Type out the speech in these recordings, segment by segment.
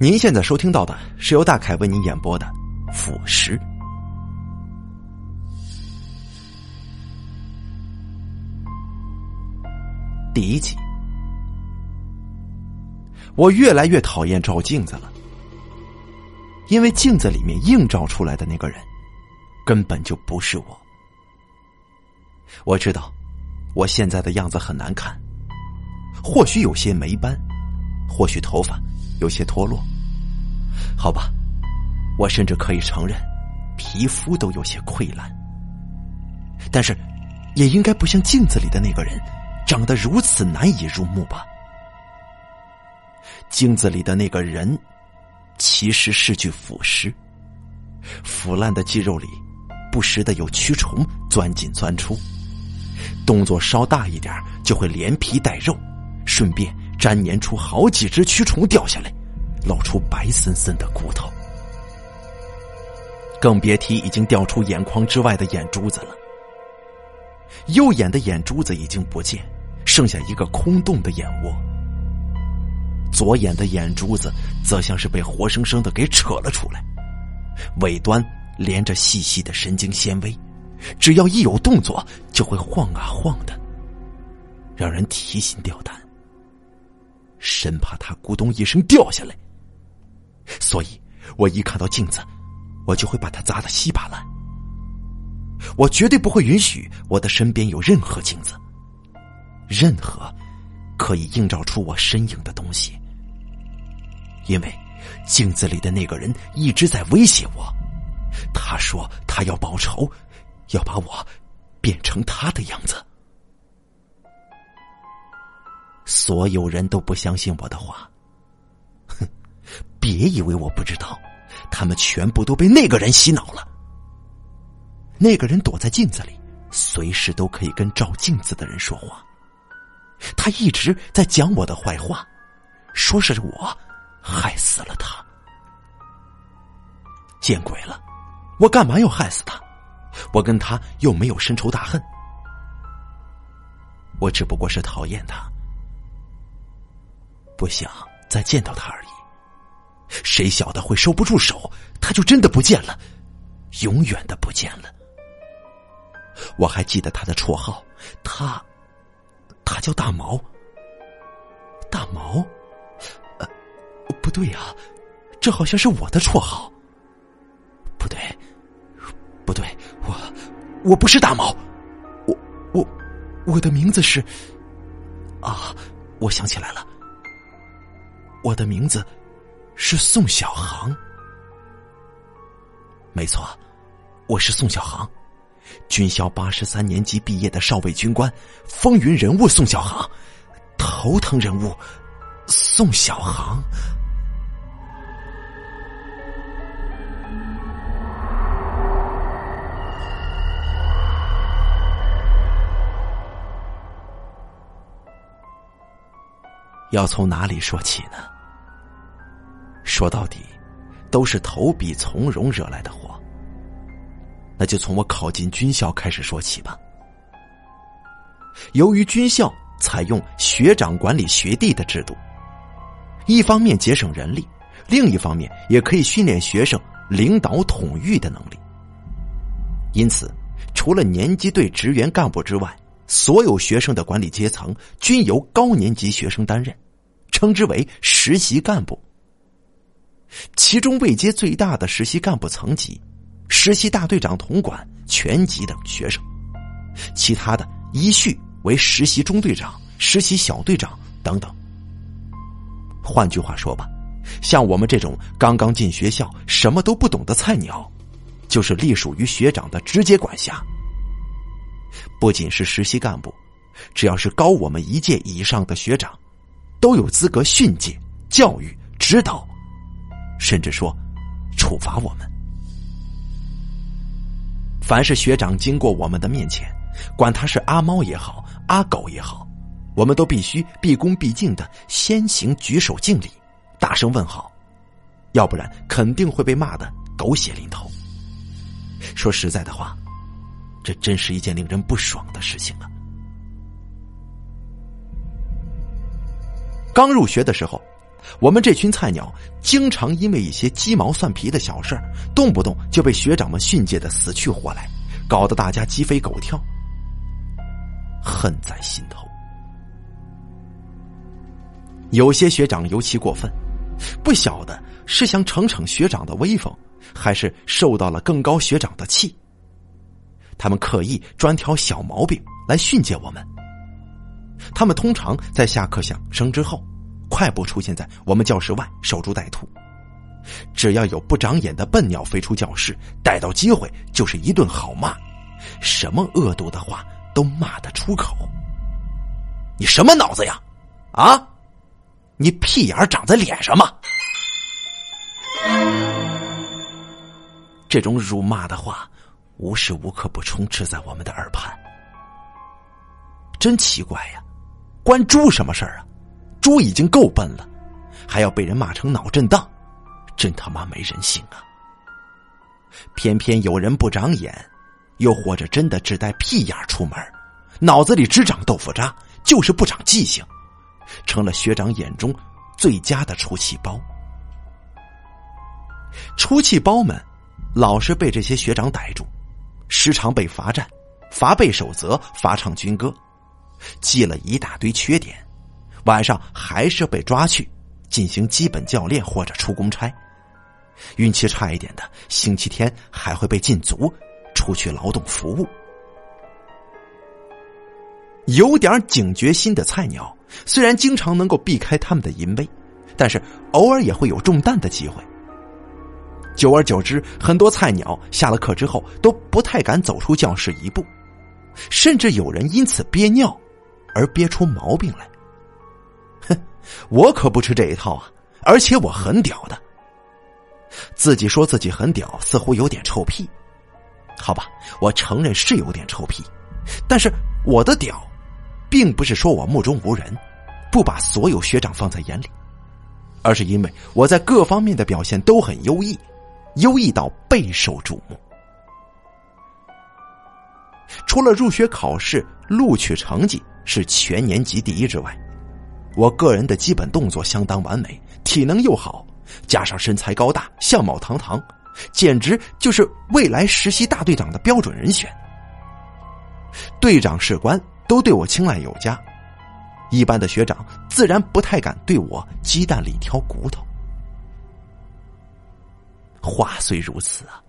您现在收听到的是由大凯为您演播的《腐蚀》第一集。我越来越讨厌照镜子了，因为镜子里面映照出来的那个人，根本就不是我。我知道，我现在的样子很难看，或许有些霉斑，或许头发。有些脱落，好吧，我甚至可以承认，皮肤都有些溃烂。但是，也应该不像镜子里的那个人，长得如此难以入目吧？镜子里的那个人，其实是具腐尸，腐烂的肌肉里，不时的有蛆虫钻进钻出，动作稍大一点，就会连皮带肉，顺便。粘粘出好几只蛆虫掉下来，露出白森森的骨头，更别提已经掉出眼眶之外的眼珠子了。右眼的眼珠子已经不见，剩下一个空洞的眼窝。左眼的眼珠子则像是被活生生的给扯了出来，尾端连着细细的神经纤维，只要一有动作就会晃啊晃的，让人提心吊胆。生怕它咕咚一声掉下来，所以我一看到镜子，我就会把它砸得稀巴烂。我绝对不会允许我的身边有任何镜子，任何可以映照出我身影的东西，因为镜子里的那个人一直在威胁我。他说他要报仇，要把我变成他的样子。所有人都不相信我的话，哼！别以为我不知道，他们全部都被那个人洗脑了。那个人躲在镜子里，随时都可以跟照镜子的人说话。他一直在讲我的坏话，说是我害死了他。见鬼了！我干嘛要害死他？我跟他又没有深仇大恨，我只不过是讨厌他。不想再见到他而已。谁晓得会收不住手，他就真的不见了，永远的不见了。我还记得他的绰号，他，他叫大毛。大毛，呃，不对呀，这好像是我的绰号。不对，不对，我，我不是大毛，我，我，我的名字是，啊，我想起来了。我的名字是宋小航，没错，我是宋小航，军校八十三年级毕业的少尉军官，风云人物宋小航，头疼人物宋小航。要从哪里说起呢？说到底，都是投笔从戎惹来的祸。那就从我考进军校开始说起吧。由于军校采用学长管理学弟的制度，一方面节省人力，另一方面也可以训练学生领导统御的能力。因此，除了年级队职员干部之外，所有学生的管理阶层均由高年级学生担任，称之为实习干部。其中位阶最大的实习干部层级，实习大队长统管全级的学生，其他的依序为实习中队长、实习小队长等等。换句话说吧，像我们这种刚刚进学校、什么都不懂的菜鸟，就是隶属于学长的直接管辖。不仅是实习干部，只要是高我们一届以上的学长，都有资格训诫、教育、指导，甚至说处罚我们。凡是学长经过我们的面前，管他是阿猫也好，阿狗也好，我们都必须毕恭毕敬的先行举手敬礼，大声问好，要不然肯定会被骂的狗血淋头。说实在的话。这真是一件令人不爽的事情啊！刚入学的时候，我们这群菜鸟经常因为一些鸡毛蒜皮的小事动不动就被学长们训诫的死去活来，搞得大家鸡飞狗跳，恨在心头。有些学长尤其过分，不晓得是想逞逞学长的威风，还是受到了更高学长的气。他们刻意专挑小毛病来训诫我们。他们通常在下课响声之后。快步出现在我们教室外，守株待兔。只要有不长眼的笨鸟飞出教室，逮到机会就是一顿好骂，什么恶毒的话都骂得出口。你什么脑子呀？啊？你屁眼长在脸上吗？这种辱骂的话，无时无刻不充斥在我们的耳畔。真奇怪呀，关猪什么事儿啊？猪已经够笨了，还要被人骂成脑震荡，真他妈没人性啊！偏偏有人不长眼，又或者真的只带屁眼出门，脑子里只长豆腐渣，就是不长记性，成了学长眼中最佳的出气包。出气包们老是被这些学长逮住，时常被罚站、罚背守则、罚唱军歌，记了一大堆缺点。晚上还是被抓去进行基本教练或者出公差，运气差一点的，星期天还会被禁足出去劳动服务。有点警觉心的菜鸟，虽然经常能够避开他们的淫威，但是偶尔也会有中弹的机会。久而久之，很多菜鸟下了课之后都不太敢走出教室一步，甚至有人因此憋尿而憋出毛病来。哼我可不吃这一套啊！而且我很屌的。自己说自己很屌，似乎有点臭屁。好吧，我承认是有点臭屁，但是我的屌，并不是说我目中无人，不把所有学长放在眼里，而是因为我在各方面的表现都很优异，优异到备受瞩目。除了入学考试录取成绩是全年级第一之外，我个人的基本动作相当完美，体能又好，加上身材高大、相貌堂堂，简直就是未来实习大队长的标准人选。队长士官都对我青睐有加，一般的学长自然不太敢对我鸡蛋里挑骨头。话虽如此啊，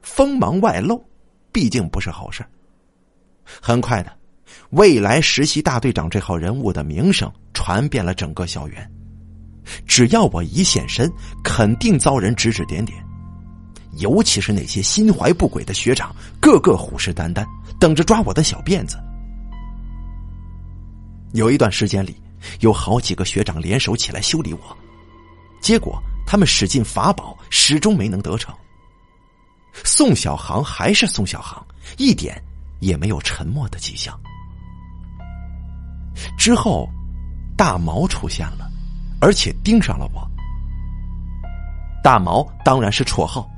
锋芒外露，毕竟不是好事很快的。未来实习大队长这号人物的名声传遍了整个校园，只要我一现身，肯定遭人指指点点。尤其是那些心怀不轨的学长，个个虎视眈眈，等着抓我的小辫子。有一段时间里，有好几个学长联手起来修理我，结果他们使尽法宝，始终没能得逞。宋小航还是宋小航，一点也没有沉默的迹象。之后，大毛出现了，而且盯上了我。大毛当然是绰号，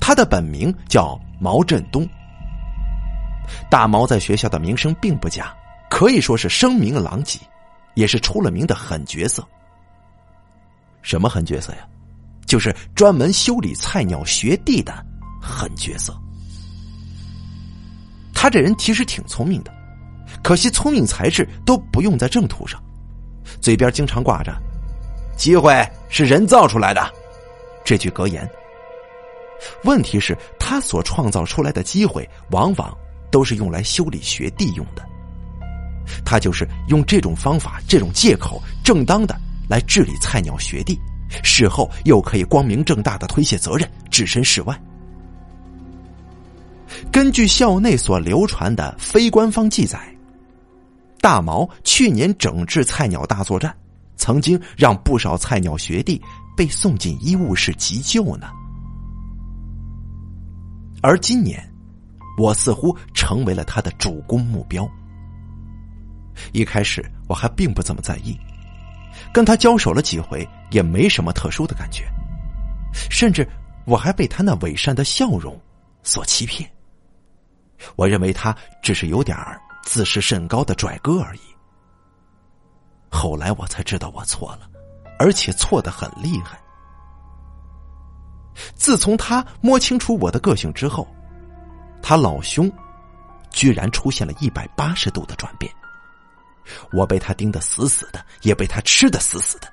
他的本名叫毛振东。大毛在学校的名声并不佳，可以说是声名狼藉，也是出了名的狠角色。什么狠角色呀？就是专门修理菜鸟学弟的狠角色。他这人其实挺聪明的。可惜聪明才智都不用在正途上，嘴边经常挂着“机会是人造出来的”这句格言。问题是，他所创造出来的机会，往往都是用来修理学弟用的。他就是用这种方法、这种借口，正当的来治理菜鸟学弟，事后又可以光明正大的推卸责任，置身事外。根据校内所流传的非官方记载。大毛去年整治菜鸟大作战，曾经让不少菜鸟学弟被送进医务室急救呢。而今年，我似乎成为了他的主攻目标。一开始我还并不怎么在意，跟他交手了几回，也没什么特殊的感觉，甚至我还被他那伪善的笑容所欺骗。我认为他只是有点。自视甚高的拽哥而已。后来我才知道我错了，而且错的很厉害。自从他摸清楚我的个性之后，他老兄居然出现了一百八十度的转变。我被他盯得死死的，也被他吃得死死的，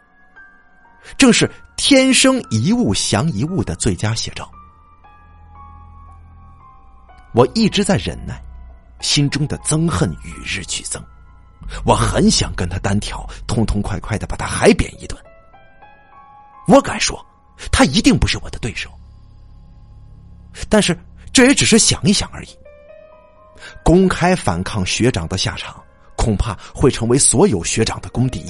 正是天生一物降一物的最佳写照。我一直在忍耐，心中的憎恨与日俱增。我很想跟他单挑，痛痛快快的把他海扁一顿。我敢说，他一定不是我的对手。但是这也只是想一想而已。公开反抗学长的下场，恐怕会成为所有学长的公敌，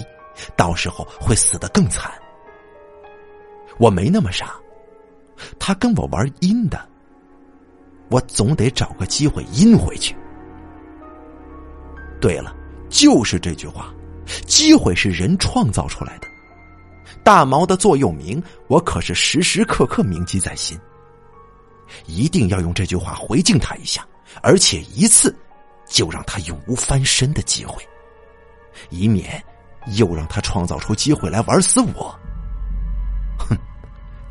到时候会死得更惨。我没那么傻，他跟我玩阴的。我总得找个机会阴回去。对了，就是这句话，机会是人创造出来的。大毛的座右铭，我可是时时刻刻铭记在心。一定要用这句话回敬他一下，而且一次就让他永无翻身的机会，以免又让他创造出机会来玩死我。哼，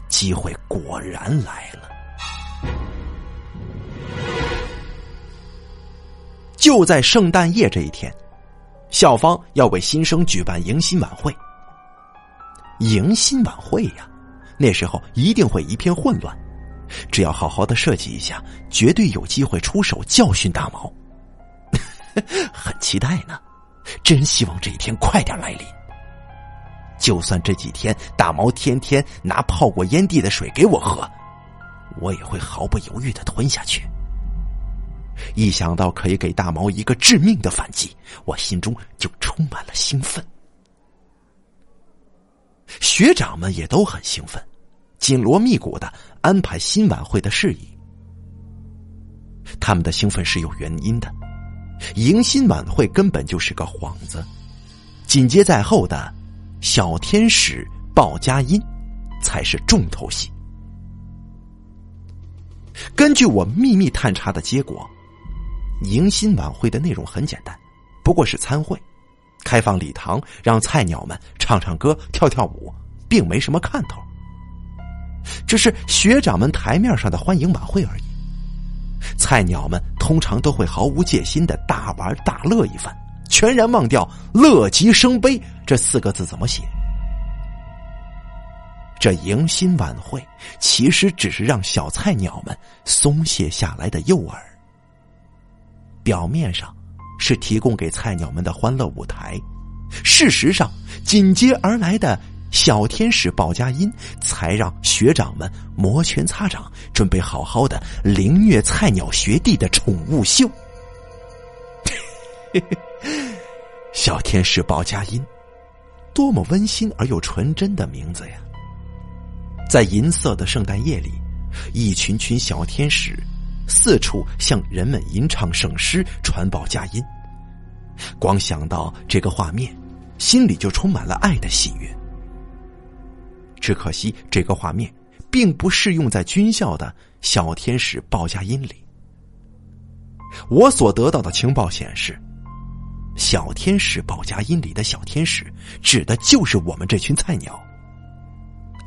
机会果然来了。就在圣诞夜这一天，校方要为新生举办迎新晚会。迎新晚会呀，那时候一定会一片混乱。只要好好的设计一下，绝对有机会出手教训大毛。很期待呢，真希望这一天快点来临。就算这几天大毛天天拿泡过烟蒂的水给我喝，我也会毫不犹豫的吞下去。一想到可以给大毛一个致命的反击，我心中就充满了兴奋。学长们也都很兴奋，紧锣密鼓的安排新晚会的事宜。他们的兴奋是有原因的，迎新晚会根本就是个幌子，紧接在后的小天使报佳音才是重头戏。根据我秘密探查的结果。迎新晚会的内容很简单，不过是参会，开放礼堂，让菜鸟们唱唱歌、跳跳舞，并没什么看头。只是学长们台面上的欢迎晚会而已。菜鸟们通常都会毫无戒心的大玩大乐一番，全然忘掉“乐极生悲”这四个字怎么写。这迎新晚会其实只是让小菜鸟们松懈下来的诱饵。表面上是提供给菜鸟们的欢乐舞台，事实上紧接而来的小天使报佳音，才让学长们摩拳擦掌，准备好好的凌虐菜鸟学弟的宠物秀。小天使报佳音，多么温馨而又纯真的名字呀！在银色的圣诞夜里，一群群小天使。四处向人们吟唱圣诗，传报佳音。光想到这个画面，心里就充满了爱的喜悦。只可惜，这个画面并不适用在军校的小天使报佳音里。我所得到的情报显示，小天使报佳音里的小天使指的就是我们这群菜鸟，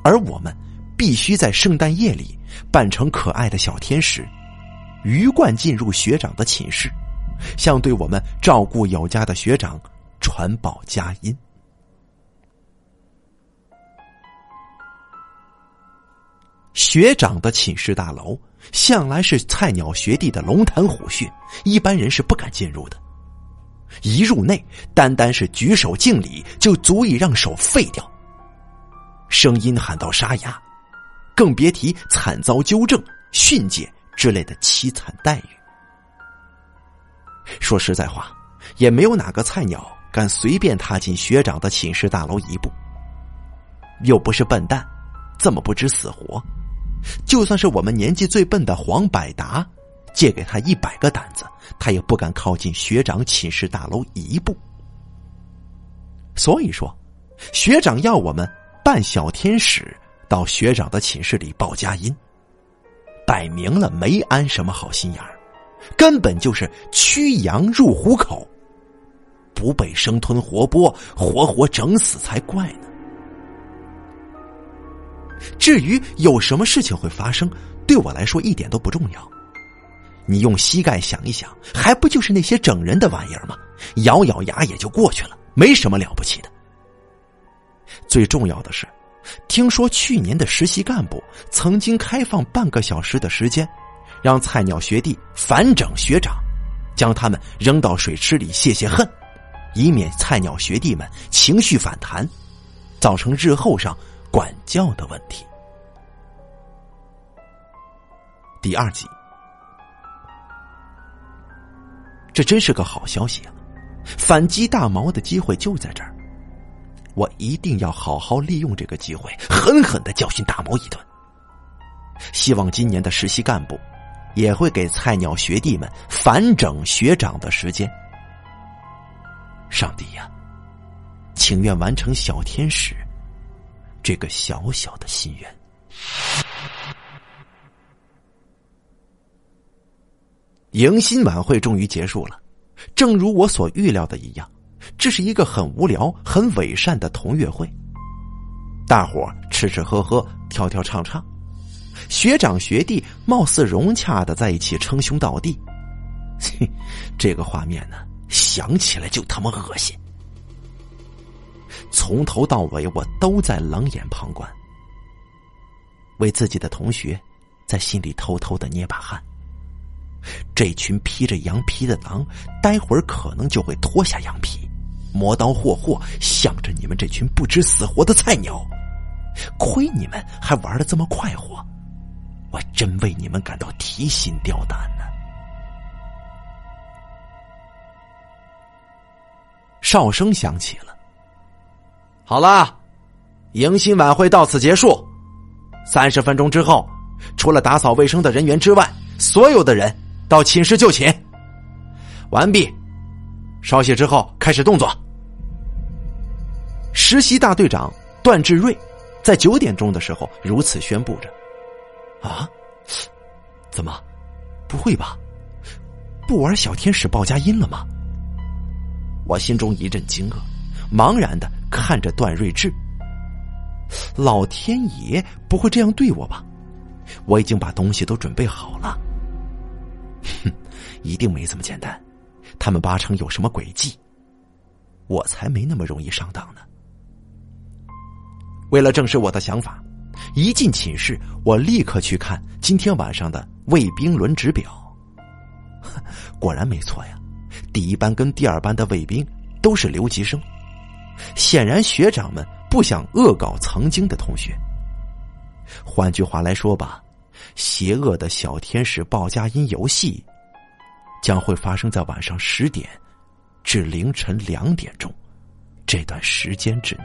而我们必须在圣诞夜里扮成可爱的小天使。鱼贯进入学长的寝室，向对我们照顾有加的学长传报佳音。学长的寝室大楼向来是菜鸟学弟的龙潭虎穴，一般人是不敢进入的。一入内，单单是举手敬礼就足以让手废掉，声音喊到沙哑，更别提惨遭纠正训诫。之类的凄惨待遇。说实在话，也没有哪个菜鸟敢随便踏进学长的寝室大楼一步。又不是笨蛋，这么不知死活。就算是我们年纪最笨的黄百达，借给他一百个胆子，他也不敢靠近学长寝室大楼一步。所以说，学长要我们扮小天使到学长的寝室里报佳音。摆明了没安什么好心眼儿，根本就是驱羊入虎口，不被生吞活剥，活活整死才怪呢。至于有什么事情会发生，对我来说一点都不重要。你用膝盖想一想，还不就是那些整人的玩意儿吗？咬咬牙也就过去了，没什么了不起的。最重要的是，听说去年的实习干部曾经开放半个小时的时间，让菜鸟学弟反整学长，将他们扔到水池里泄泄恨，以免菜鸟学弟们情绪反弹，造成日后上管教的问题。第二集，这真是个好消息啊！反击大毛的机会就在这儿。我一定要好好利用这个机会，狠狠的教训大毛一顿。希望今年的实习干部也会给菜鸟学弟们反整学长的时间。上帝呀，情愿完成小天使这个小小的心愿。迎新晚会终于结束了，正如我所预料的一样。这是一个很无聊、很伪善的同乐会，大伙吃吃喝喝、跳跳唱唱，学长学弟貌似融洽的在一起称兄道弟，这个画面呢，想起来就他妈恶心。从头到尾，我都在冷眼旁观，为自己的同学在心里偷偷的捏把汗。这群披着羊皮的狼，待会儿可能就会脱下羊皮。磨刀霍霍，向着你们这群不知死活的菜鸟，亏你们还玩的这么快活，我真为你们感到提心吊胆呢。哨声响起了，好了，迎新晚会到此结束。三十分钟之后，除了打扫卫生的人员之外，所有的人到寝室就寝。完毕。稍息之后，开始动作。实习大队长段志瑞在九点钟的时候如此宣布着：“啊，怎么？不会吧？不玩小天使报佳音了吗？”我心中一阵惊愕，茫然的看着段睿智。老天爷不会这样对我吧？我已经把东西都准备好了。哼，一定没这么简单。他们八成有什么诡计，我才没那么容易上当呢。为了证实我的想法，一进寝室，我立刻去看今天晚上的卫兵轮值表。果然没错呀，第一班跟第二班的卫兵都是留级生。显然，学长们不想恶搞曾经的同学。换句话来说吧，邪恶的小天使报佳音游戏。将会发生在晚上十点至凌晨两点钟这段时间之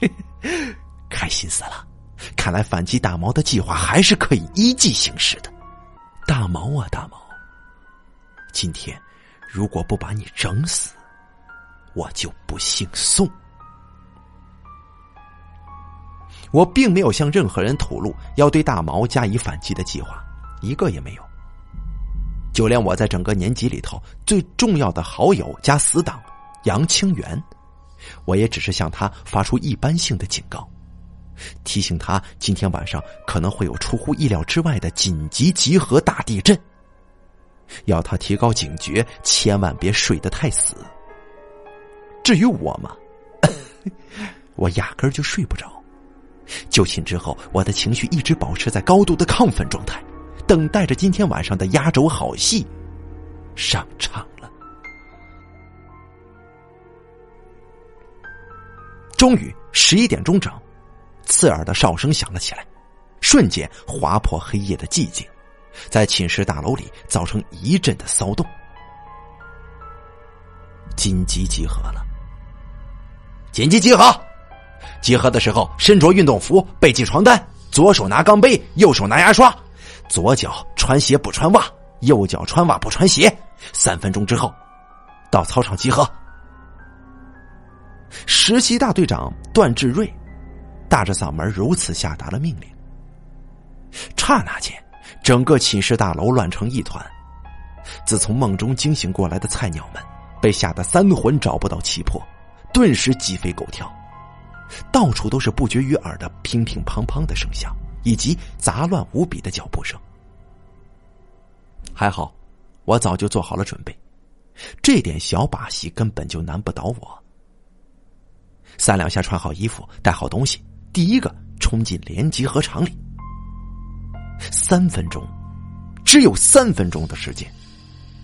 内，开心死了！看来反击大毛的计划还是可以依计行事的。大毛啊，大毛！今天如果不把你整死，我就不姓宋。我并没有向任何人吐露要对大毛加以反击的计划，一个也没有。就连我在整个年级里头最重要的好友加死党杨清源，我也只是向他发出一般性的警告，提醒他今天晚上可能会有出乎意料之外的紧急集合大地震，要他提高警觉，千万别睡得太死。至于我嘛，我压根儿就睡不着。就寝之后，我的情绪一直保持在高度的亢奋状态。等待着今天晚上的压轴好戏上场了。终于十一点钟整，刺耳的哨声响了起来，瞬间划破黑夜的寂静，在寝室大楼里造成一阵的骚动。紧急集合了！紧急集合！集合的时候，身着运动服，背系床单，左手拿钢杯，右手拿牙刷。左脚穿鞋不穿袜，右脚穿袜不穿鞋。三分钟之后，到操场集合。实习大队长段志瑞大着嗓门如此下达了命令。刹那间，整个寝室大楼乱成一团。自从梦中惊醒过来的菜鸟们被吓得三魂找不到七魄，顿时鸡飞狗跳。到处都是不绝于耳的乒乒乓乓的声响，以及杂乱无比的脚步声。还好，我早就做好了准备，这点小把戏根本就难不倒我。三两下穿好衣服，带好东西，第一个冲进连集合场里。三分钟，只有三分钟的时间，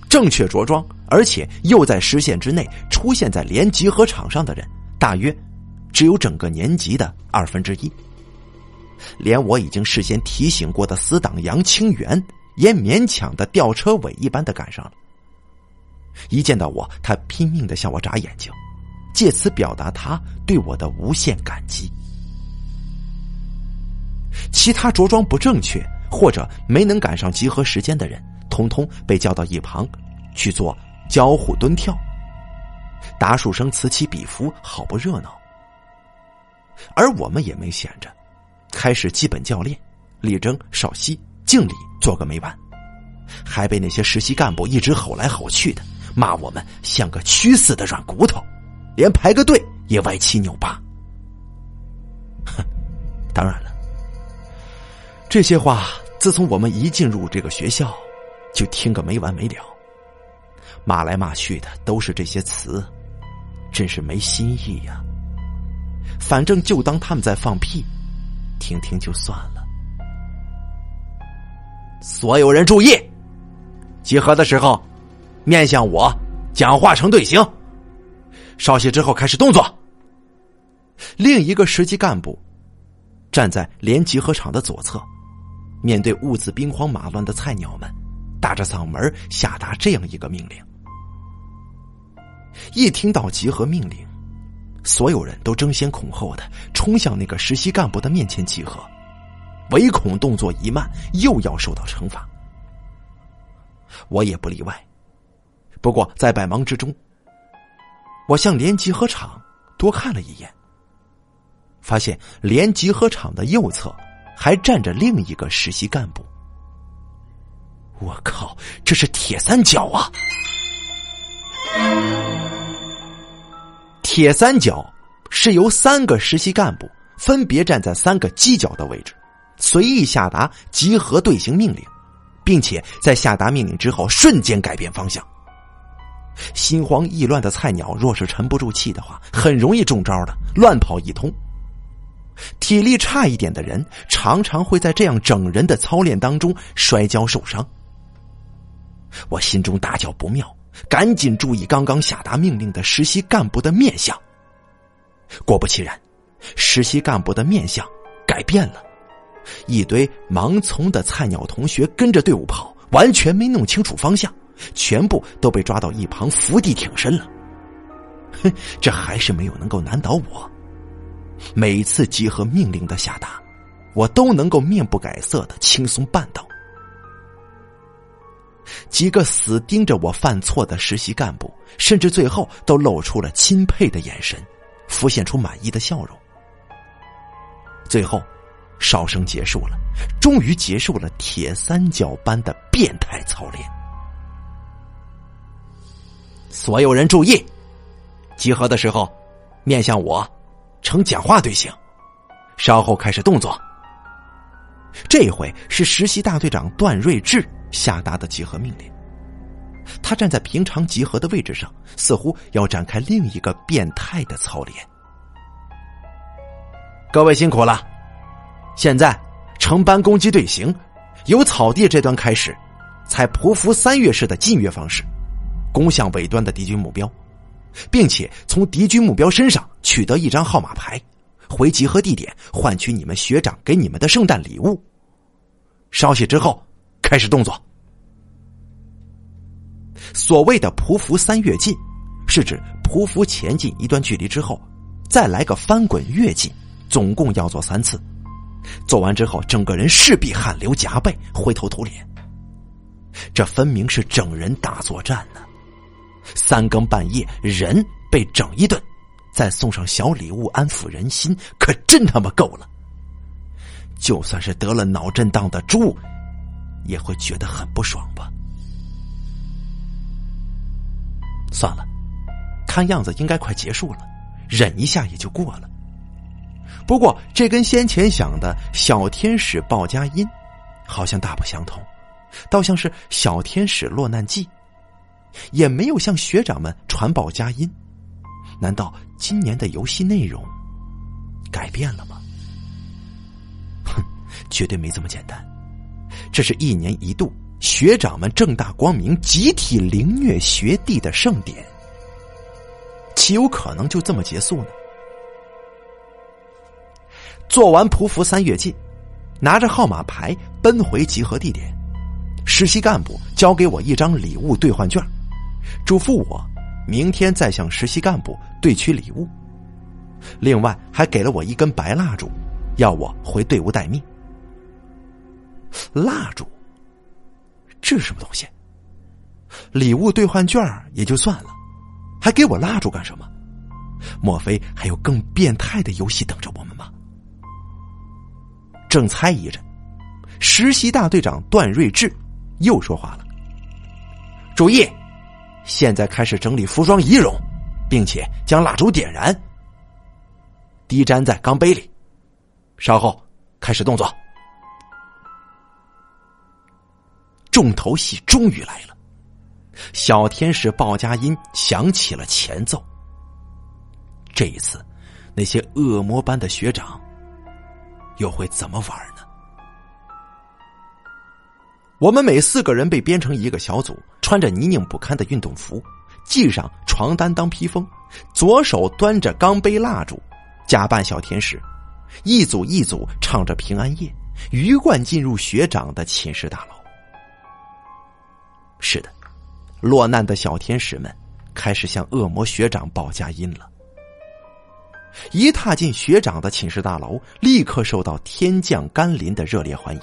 正确着装，而且又在时限之内出现在连集合场上的人，大约只有整个年级的二分之一。连我已经事先提醒过的死党杨清源。也勉强的吊车尾一般的赶上了。一见到我，他拼命的向我眨眼睛，借此表达他对我的无限感激。其他着装不正确或者没能赶上集合时间的人，通通被叫到一旁去做交互蹲跳，打数声此起彼伏，好不热闹。而我们也没闲着，开始基本教练，立正、稍息、敬礼。做个没完，还被那些实习干部一直吼来吼去的，骂我们像个蛆似的软骨头，连排个队也歪七扭八。哼，当然了，这些话自从我们一进入这个学校，就听个没完没了，骂来骂去的都是这些词，真是没新意呀。反正就当他们在放屁，听听就算了。所有人注意，集合的时候，面向我，讲话成队形。稍息之后开始动作。另一个实级干部站在连集合场的左侧，面对兀自兵荒马乱的菜鸟们，大着嗓门下达这样一个命令。一听到集合命令，所有人都争先恐后的冲向那个实习干部的面前集合。唯恐动作一慢，又要受到惩罚。我也不例外。不过在百忙之中，我向连集合场多看了一眼，发现连集合场的右侧还站着另一个实习干部。我靠，这是铁三角啊！铁三角是由三个实习干部分别站在三个犄角的位置。随意下达集合队形命令，并且在下达命令之后瞬间改变方向。心慌意乱的菜鸟若是沉不住气的话，很容易中招的，乱跑一通。体力差一点的人常常会在这样整人的操练当中摔跤受伤。我心中大叫不妙，赶紧注意刚刚下达命令的实习干部的面相。果不其然，实习干部的面相改变了。一堆盲从的菜鸟同学跟着队伍跑，完全没弄清楚方向，全部都被抓到一旁伏地挺身了。哼，这还是没有能够难倒我。每次集合命令的下达，我都能够面不改色的轻松办到。几个死盯着我犯错的实习干部，甚至最后都露出了钦佩的眼神，浮现出满意的笑容。最后。哨声结束了，终于结束了铁三角般的变态操练。所有人注意，集合的时候面向我，呈讲话队形。稍后开始动作。这回是实习大队长段睿智下达的集合命令。他站在平常集合的位置上，似乎要展开另一个变态的操练。各位辛苦了。现在，成班攻击队形，由草地这端开始，采匍匐三跃式的近跃方式，攻向尾端的敌军目标，并且从敌军目标身上取得一张号码牌，回集合地点换取你们学长给你们的圣诞礼物。稍息之后，开始动作。所谓的匍匐三跃进，是指匍匐前进一段距离之后，再来个翻滚跃进，总共要做三次。做完之后，整个人势必汗流浃背、灰头土脸。这分明是整人大作战呢！三更半夜，人被整一顿，再送上小礼物安抚人心，可真他妈够了！就算是得了脑震荡的猪，也会觉得很不爽吧？算了，看样子应该快结束了，忍一下也就过了。不过这跟先前想的小天使报佳音好像大不相同，倒像是小天使落难记，也没有向学长们传报佳音。难道今年的游戏内容改变了吗？哼，绝对没这么简单。这是一年一度学长们正大光明集体凌虐学弟的盛典，岂有可能就这么结束呢？做完匍匐三跃进，拿着号码牌奔回集合地点。实习干部交给我一张礼物兑换券，嘱咐我明天再向实习干部兑取礼物。另外还给了我一根白蜡烛，要我回队伍待命。蜡烛，这是什么东西？礼物兑换券也就算了，还给我蜡烛干什么？莫非还有更变态的游戏等着我们吗？正猜疑着，实习大队长段睿智又说话了：“注意，现在开始整理服装仪容，并且将蜡烛点燃，滴粘在钢杯里。稍后开始动作。”重头戏终于来了，小天使鲍佳音响起了前奏。这一次，那些恶魔般的学长又会怎么玩呢？我们每四个人被编成一个小组，穿着泥泞不堪的运动服，系上床单当披风，左手端着钢杯蜡烛，假扮小天使，一组一组唱着平安夜，鱼贯进入学长的寝室大楼。是的，落难的小天使们开始向恶魔学长报佳音了。一踏进学长的寝室大楼，立刻受到天降甘霖的热烈欢迎。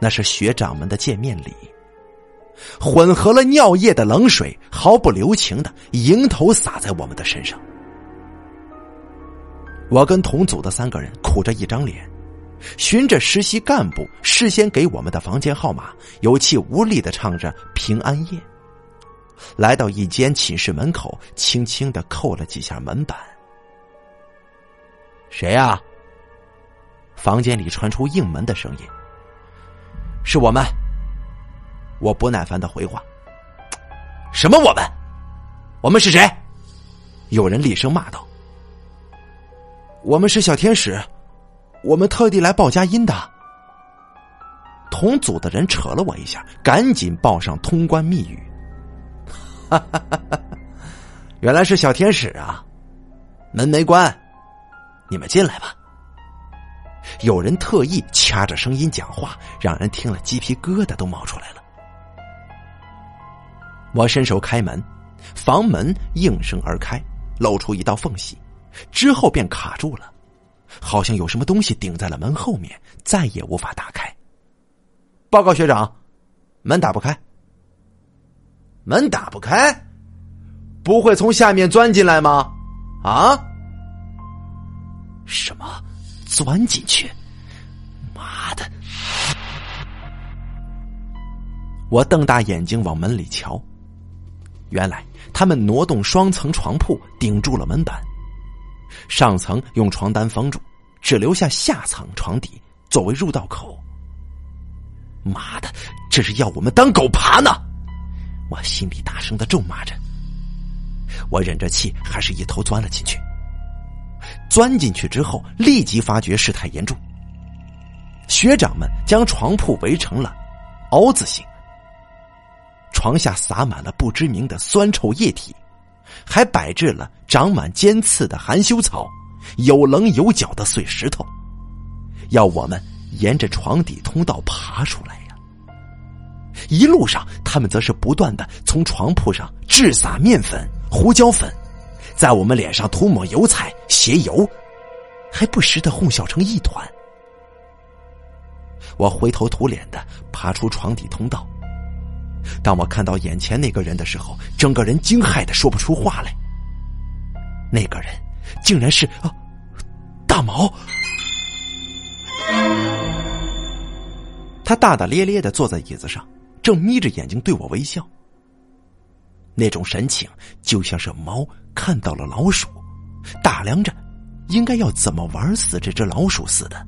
那是学长们的见面礼，混合了尿液的冷水，毫不留情的迎头洒在我们的身上。我跟同组的三个人苦着一张脸。循着实习干部事先给我们的房间号码，有气无力的唱着《平安夜》，来到一间寝室门口，轻轻的扣了几下门板。谁呀？房间里传出应门的声音。是我们。我不耐烦的回话。什么我们？我们是谁？有人厉声骂道。我们是小天使。我们特地来报佳音的，同组的人扯了我一下，赶紧报上通关密语。原来是小天使啊！门没关，你们进来吧。有人特意掐着声音讲话，让人听了鸡皮疙瘩都冒出来了。我伸手开门，房门应声而开，露出一道缝隙，之后便卡住了。好像有什么东西顶在了门后面，再也无法打开。报告学长，门打不开。门打不开，不会从下面钻进来吗？啊？什么？钻进去？妈的！我瞪大眼睛往门里瞧，原来他们挪动双层床铺顶住了门板。上层用床单封住，只留下下层床底作为入道口。妈的，这是要我们当狗爬呢！我心里大声的咒骂着。我忍着气，还是一头钻了进去。钻进去之后，立即发觉事态严重。学长们将床铺围成了凹字形，床下洒满了不知名的酸臭液体。还摆置了长满尖刺的含羞草，有棱有角的碎石头，要我们沿着床底通道爬出来呀！一路上，他们则是不断的从床铺上掷撒面粉、胡椒粉，在我们脸上涂抹油彩、鞋油，还不时的哄笑成一团。我灰头土脸的爬出床底通道。当我看到眼前那个人的时候，整个人惊骇的说不出话来。那个人竟然是啊，大毛。他大大咧咧的坐在椅子上，正眯着眼睛对我微笑。那种神情就像是猫看到了老鼠，打量着应该要怎么玩死这只老鼠似的，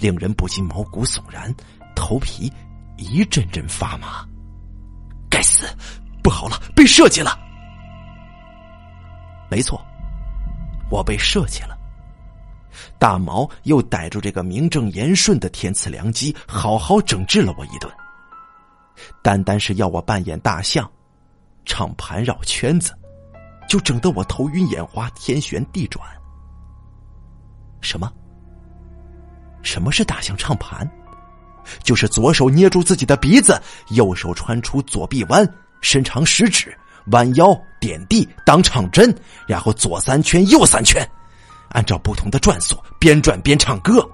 令人不禁毛骨悚然，头皮一阵阵发麻。该死，不好了，被设计了！没错，我被设计了。大毛又逮住这个名正言顺的天赐良机，好好整治了我一顿。单单是要我扮演大象，唱盘绕圈子，就整得我头晕眼花，天旋地转。什么？什么是大象唱盘？就是左手捏住自己的鼻子，右手穿出左臂弯，伸长食指，弯腰点地当唱针，然后左三圈，右三圈，按照不同的转速边转边唱歌。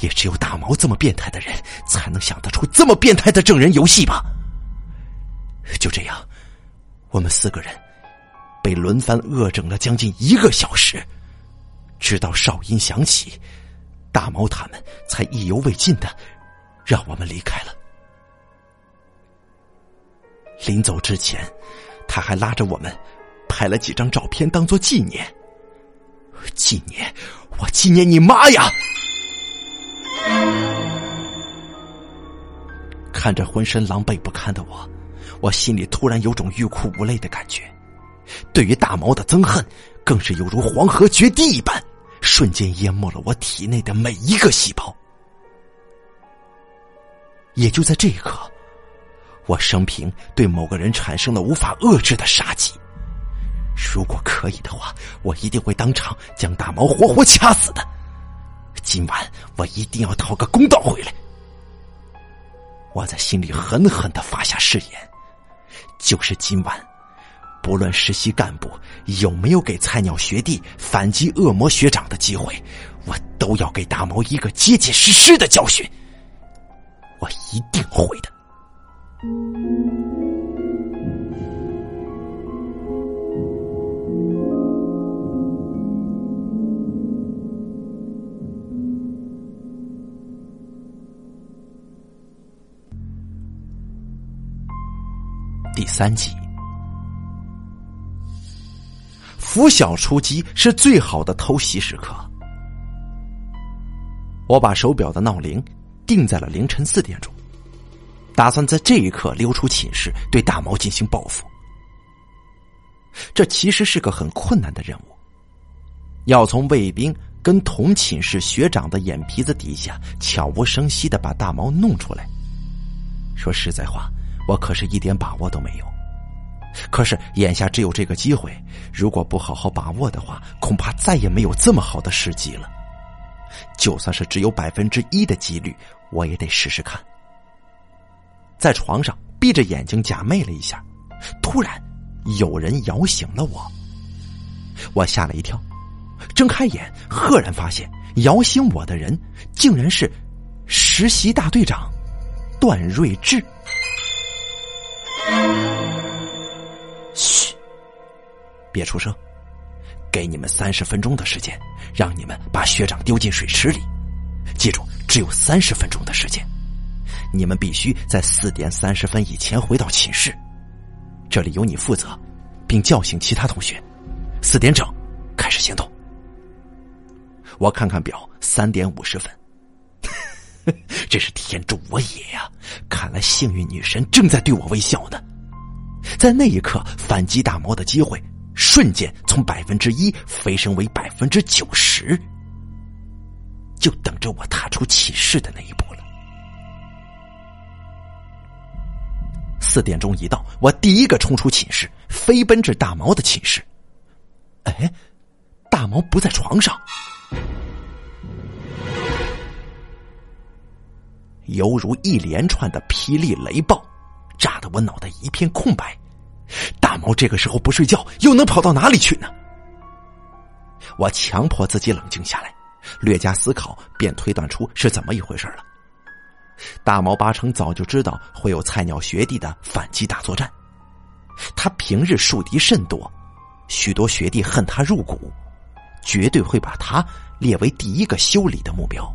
也只有大毛这么变态的人，才能想得出这么变态的整人游戏吧。就这样，我们四个人被轮番恶整了将近一个小时，直到哨音响起，大毛他们才意犹未尽的让我们离开了。临走之前，他还拉着我们拍了几张照片当做纪念。纪念？我纪念你妈呀！看着浑身狼狈不堪的我，我心里突然有种欲哭无泪的感觉。对于大毛的憎恨，更是犹如黄河决堤一般，瞬间淹没了我体内的每一个细胞。也就在这一刻，我生平对某个人产生了无法遏制的杀机。如果可以的话，我一定会当场将大毛活活掐死的。今晚我一定要讨个公道回来。我在心里狠狠的发下誓言，就是今晚，不论实习干部有没有给菜鸟学弟反击恶魔学长的机会，我都要给大毛一个结结实实的教训。我一定会的。第三集，拂晓出击是最好的偷袭时刻。我把手表的闹铃定在了凌晨四点钟，打算在这一刻溜出寝室，对大毛进行报复。这其实是个很困难的任务，要从卫兵跟同寝室学长的眼皮子底下悄无声息的把大毛弄出来。说实在话。我可是一点把握都没有，可是眼下只有这个机会，如果不好好把握的话，恐怕再也没有这么好的时机了。就算是只有百分之一的几率，我也得试试看。在床上闭着眼睛假寐了一下，突然有人摇醒了我，我吓了一跳，睁开眼，赫然发现摇醒我的人竟然是实习大队长段睿智。嘘，别出声，给你们三十分钟的时间，让你们把学长丢进水池里。记住，只有三十分钟的时间，你们必须在四点三十分以前回到寝室。这里由你负责，并叫醒其他同学。四点整，开始行动。我看看表，三点五十分。这是天助我也呀！看来幸运女神正在对我微笑呢。在那一刻，反击大毛的机会瞬间从百分之一飞升为百分之九十，就等着我踏出寝室的那一步了。四点钟一到，我第一个冲出寝室，飞奔至大毛的寝室。哎，大毛不在床上。犹如一连串的霹雳雷暴，炸得我脑袋一片空白。大毛这个时候不睡觉，又能跑到哪里去呢？我强迫自己冷静下来，略加思考，便推断出是怎么一回事了。大毛八成早就知道会有菜鸟学弟的反击大作战，他平日树敌甚多，许多学弟恨他入骨，绝对会把他列为第一个修理的目标。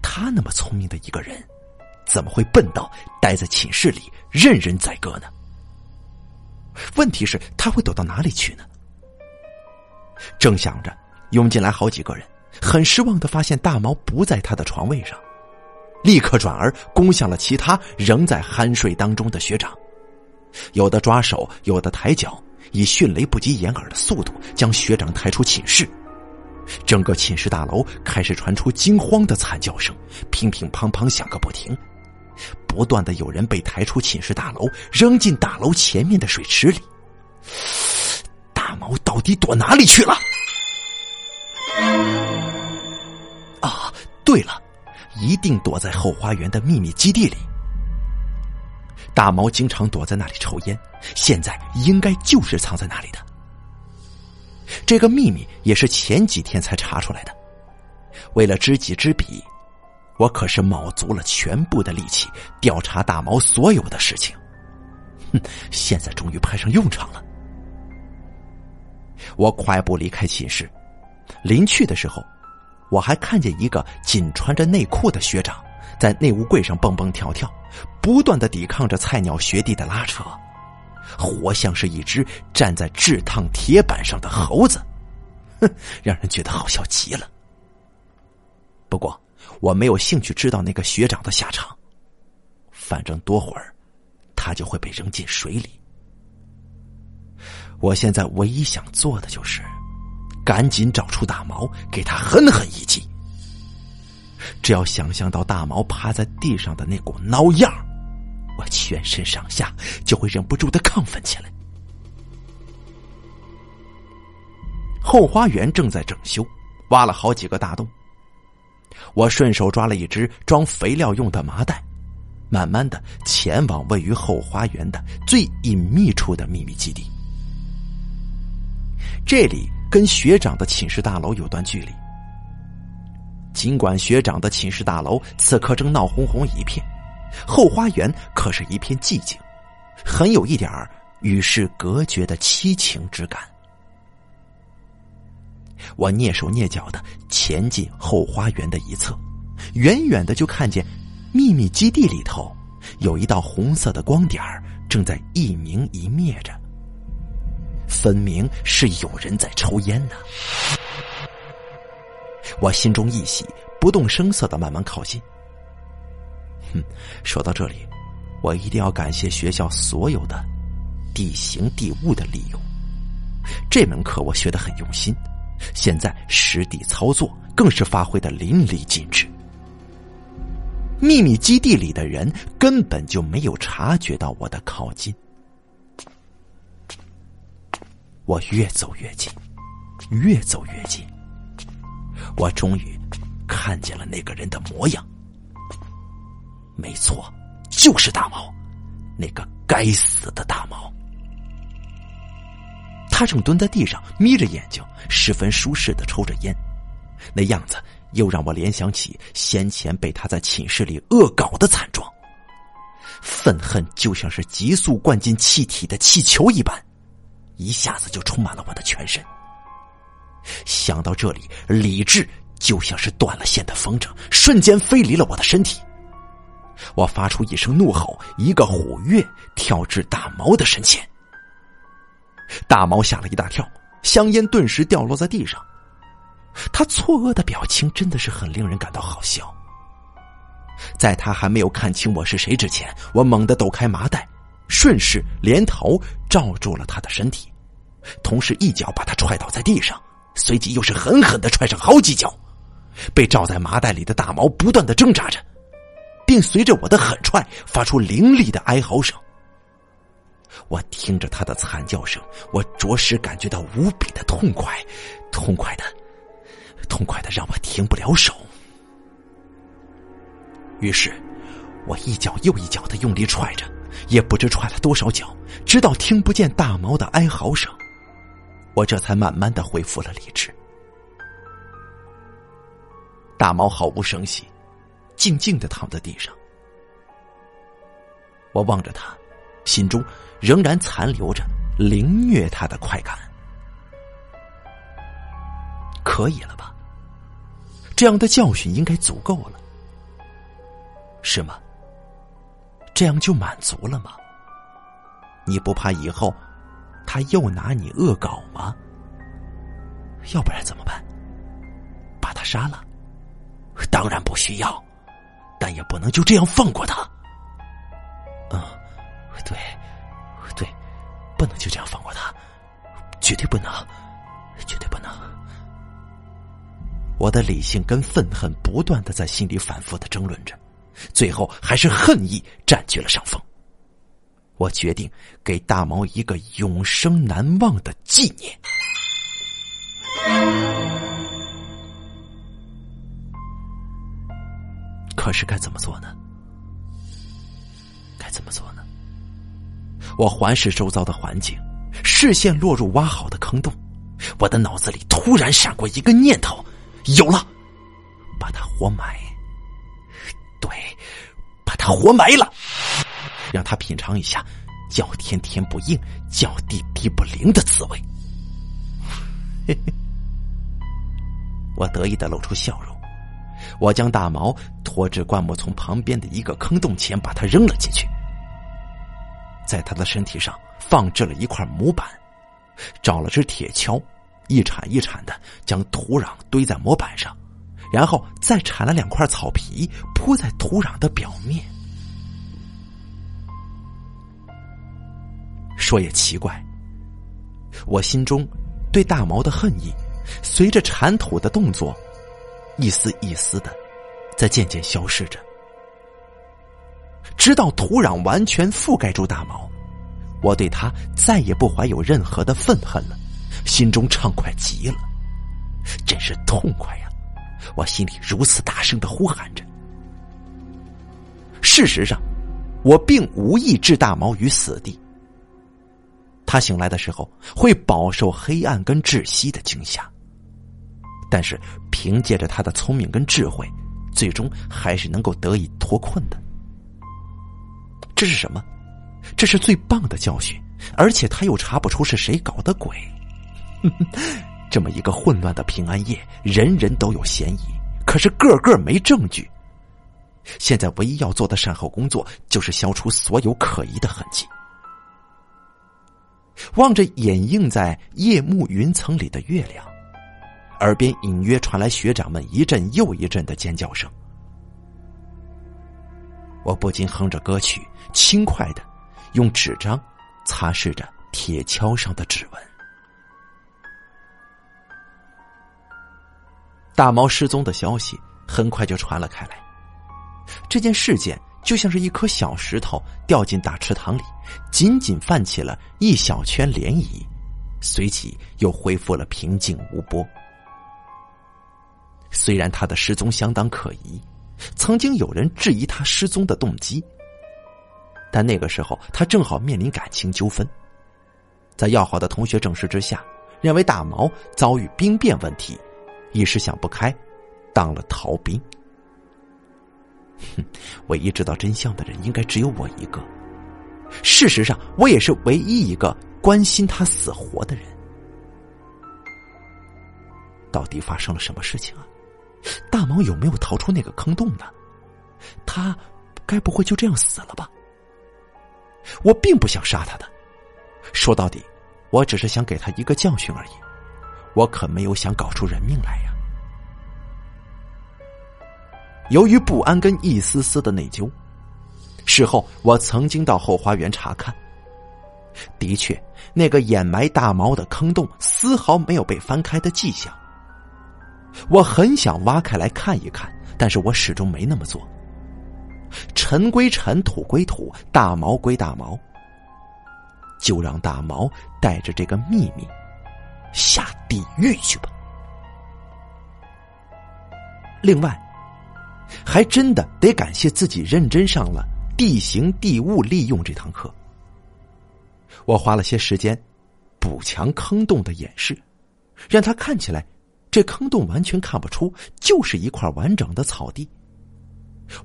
他那么聪明的一个人，怎么会笨到待在寝室里任人宰割呢？问题是，他会躲到哪里去呢？正想着，涌进来好几个人，很失望的发现大毛不在他的床位上，立刻转而攻向了其他仍在酣睡当中的学长，有的抓手，有的抬脚，以迅雷不及掩耳的速度将学长抬出寝室。整个寝室大楼开始传出惊慌的惨叫声，乒乒乓乓响个不停。不断的有人被抬出寝室大楼，扔进大楼前面的水池里。大毛到底躲哪里去了？啊，对了，一定躲在后花园的秘密基地里。大毛经常躲在那里抽烟，现在应该就是藏在那里的。这个秘密也是前几天才查出来的。为了知己知彼，我可是卯足了全部的力气调查大毛所有的事情。哼，现在终于派上用场了。我快步离开寝室，临去的时候，我还看见一个仅穿着内裤的学长在内务柜上蹦蹦跳跳，不断的抵抗着菜鸟学弟的拉扯。活像是一只站在炙烫铁板上的猴子，哼，让人觉得好笑极了。不过我没有兴趣知道那个学长的下场，反正多会儿他就会被扔进水里。我现在唯一想做的就是赶紧找出大毛，给他狠狠一击。只要想象到大毛趴在地上的那股孬样我全身上下就会忍不住的亢奋起来。后花园正在整修，挖了好几个大洞。我顺手抓了一只装肥料用的麻袋，慢慢的前往位于后花园的最隐秘处的秘密基地。这里跟学长的寝室大楼有段距离。尽管学长的寝室大楼此刻正闹哄哄一片。后花园可是一片寂静，很有一点与世隔绝的凄情之感。我蹑手蹑脚的前进后花园的一侧，远远的就看见秘密基地里头有一道红色的光点正在一明一灭着，分明是有人在抽烟呢。我心中一喜，不动声色的慢慢靠近。哼，说到这里，我一定要感谢学校所有的地形地物的利用。这门课我学的很用心，现在实地操作更是发挥的淋漓尽致。秘密基地里的人根本就没有察觉到我的靠近。我越走越近，越走越近，我终于看见了那个人的模样。没错，就是大毛，那个该死的大毛。他正蹲在地上，眯着眼睛，十分舒适的抽着烟，那样子又让我联想起先前被他在寝室里恶搞的惨状。愤恨就像是急速灌进气体的气球一般，一下子就充满了我的全身。想到这里，理智就像是断了线的风筝，瞬间飞离了我的身体。我发出一声怒吼，一个虎跃跳至大毛的身前。大毛吓了一大跳，香烟顿时掉落在地上。他错愕的表情真的是很令人感到好笑。在他还没有看清我是谁之前，我猛地抖开麻袋，顺势连头罩住了他的身体，同时一脚把他踹倒在地上，随即又是狠狠的踹上好几脚。被罩在麻袋里的大毛不断的挣扎着。并随着我的狠踹发出凌厉的哀嚎声。我听着他的惨叫声，我着实感觉到无比的痛快，痛快的，痛快的让我停不了手。于是，我一脚又一脚的用力踹着，也不知踹了多少脚，直到听不见大毛的哀嚎声，我这才慢慢的恢复了理智。大毛毫无声息。静静的躺在地上，我望着他，心中仍然残留着凌虐他的快感。可以了吧？这样的教训应该足够了，是吗？这样就满足了吗？你不怕以后他又拿你恶搞吗？要不然怎么办？把他杀了？当然不需要，但也不能就这样放过他。嗯，不能就这样放过他，绝对不能，绝对不能。我的理性跟愤恨不断的在心里反复的争论着，最后还是恨意占据了上风。我决定给大毛一个永生难忘的纪念。可是该怎么做呢？该怎么做呢？我环视周遭的环境，视线落入挖好的坑洞，我的脑子里突然闪过一个念头：有了，把他活埋。对，把他活埋了，让他品尝一下叫天天不应，叫地地不灵的滋味。嘿嘿。我得意的露出笑容，我将大毛拖至灌木丛旁边的一个坑洞前，把它扔了进去，在他的身体上放置了一块模板，找了只铁锹，一铲一铲的将土壤堆在模板上，然后再铲了两块草皮铺在土壤的表面。说也奇怪，我心中对大毛的恨意。随着铲土的动作，一丝一丝的，在渐渐消失着，直到土壤完全覆盖住大毛，我对他再也不怀有任何的愤恨了，心中畅快极了，真是痛快呀！我心里如此大声的呼喊着。事实上，我并无意置大毛于死地。他醒来的时候，会饱受黑暗跟窒息的惊吓。但是凭借着他的聪明跟智慧，最终还是能够得以脱困的。这是什么？这是最棒的教训，而且他又查不出是谁搞的鬼。这么一个混乱的平安夜，人人都有嫌疑，可是个个没证据。现在唯一要做的善后工作，就是消除所有可疑的痕迹。望着掩映在夜幕云层里的月亮。耳边隐约传来学长们一阵又一阵的尖叫声，我不禁哼着歌曲，轻快的用纸张擦拭着铁锹上的指纹。大毛失踪的消息很快就传了开来，这件事件就像是一颗小石头掉进大池塘里，仅仅泛起了一小圈涟漪，随即又恢复了平静无波。虽然他的失踪相当可疑，曾经有人质疑他失踪的动机，但那个时候他正好面临感情纠纷，在要好的同学证实之下，认为大毛遭遇兵变问题，一时想不开，当了逃兵。哼，唯一知道真相的人应该只有我一个。事实上，我也是唯一一个关心他死活的人。到底发生了什么事情啊？大毛有没有逃出那个坑洞呢？他该不会就这样死了吧？我并不想杀他的，说到底，我只是想给他一个教训而已。我可没有想搞出人命来呀。由于不安跟一丝丝的内疚，事后我曾经到后花园查看，的确，那个掩埋大毛的坑洞丝毫没有被翻开的迹象。我很想挖开来看一看，但是我始终没那么做。尘归尘，土归土，大毛归大毛，就让大毛带着这个秘密下地狱去吧。另外，还真的得感谢自己认真上了地形地物利用这堂课。我花了些时间补强坑洞的演示，让它看起来。这坑洞完全看不出，就是一块完整的草地。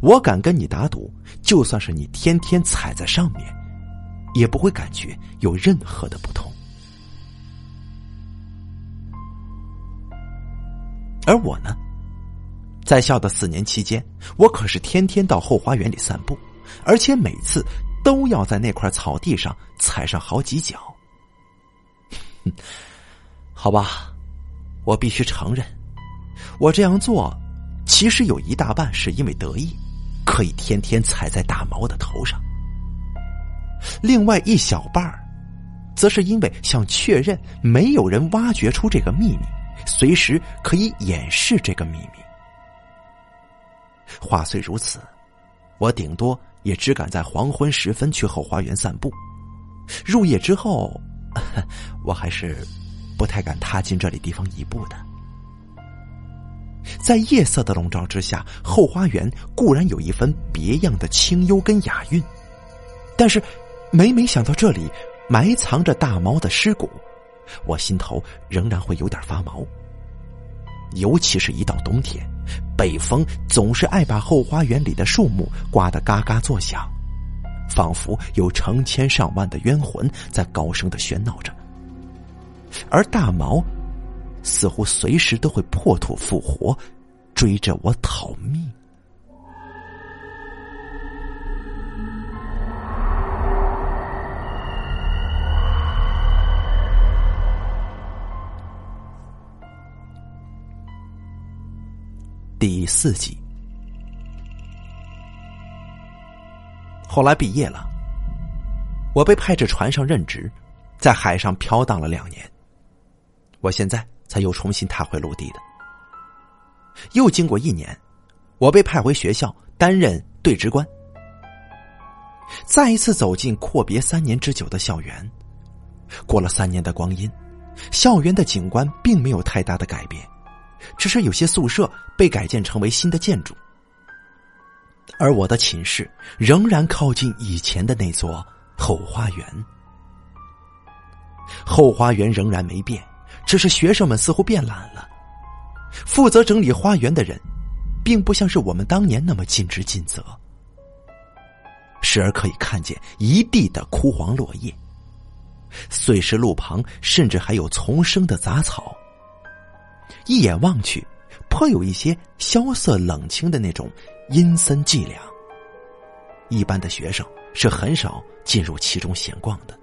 我敢跟你打赌，就算是你天天踩在上面，也不会感觉有任何的不同。而我呢，在校的四年期间，我可是天天到后花园里散步，而且每次都要在那块草地上踩上好几脚。好吧。我必须承认，我这样做其实有一大半是因为得意，可以天天踩在大毛的头上；另外一小半，则是因为想确认没有人挖掘出这个秘密，随时可以掩饰这个秘密。话虽如此，我顶多也只敢在黄昏时分去后花园散步。入夜之后，我还是不太敢踏进这里地方一步的。在夜色的笼罩之下，后花园固然有一分别样的清幽跟雅韵，但是每每想到这里埋藏着大毛的尸骨，我心头仍然会有点发毛。尤其是一到冬天，北风总是爱把后花园里的树木刮得嘎嘎作响。仿佛有成千上万的冤魂在高声的喧闹着，而大毛似乎随时都会破土复活，追着我讨命。第四集。后来毕业了，我被派至船上任职，在海上飘荡了两年。我现在才又重新踏回陆地的。又经过一年，我被派回学校担任对职官。再一次走进阔别三年之久的校园，过了三年的光阴，校园的景观并没有太大的改变，只是有些宿舍被改建成为新的建筑。而我的寝室仍然靠近以前的那座后花园，后花园仍然没变，只是学生们似乎变懒了。负责整理花园的人，并不像是我们当年那么尽职尽责。时而可以看见一地的枯黄落叶，碎石路旁甚至还有丛生的杂草。一眼望去，颇有一些萧瑟冷清的那种。阴森寂凉，一般的学生是很少进入其中闲逛的。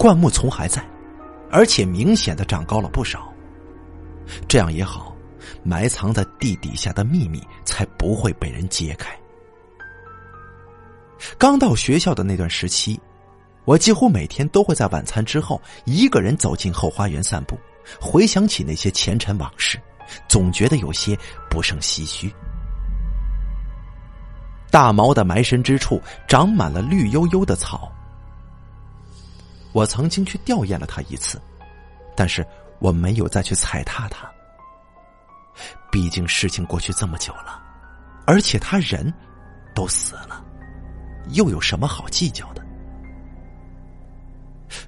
灌木丛还在，而且明显的长高了不少。这样也好，埋藏在地底下的秘密才不会被人揭开。刚到学校的那段时期，我几乎每天都会在晚餐之后一个人走进后花园散步，回想起那些前尘往事。总觉得有些不胜唏嘘。大毛的埋身之处长满了绿油油的草，我曾经去吊唁了他一次，但是我没有再去踩踏他。毕竟事情过去这么久了，而且他人都死了，又有什么好计较的？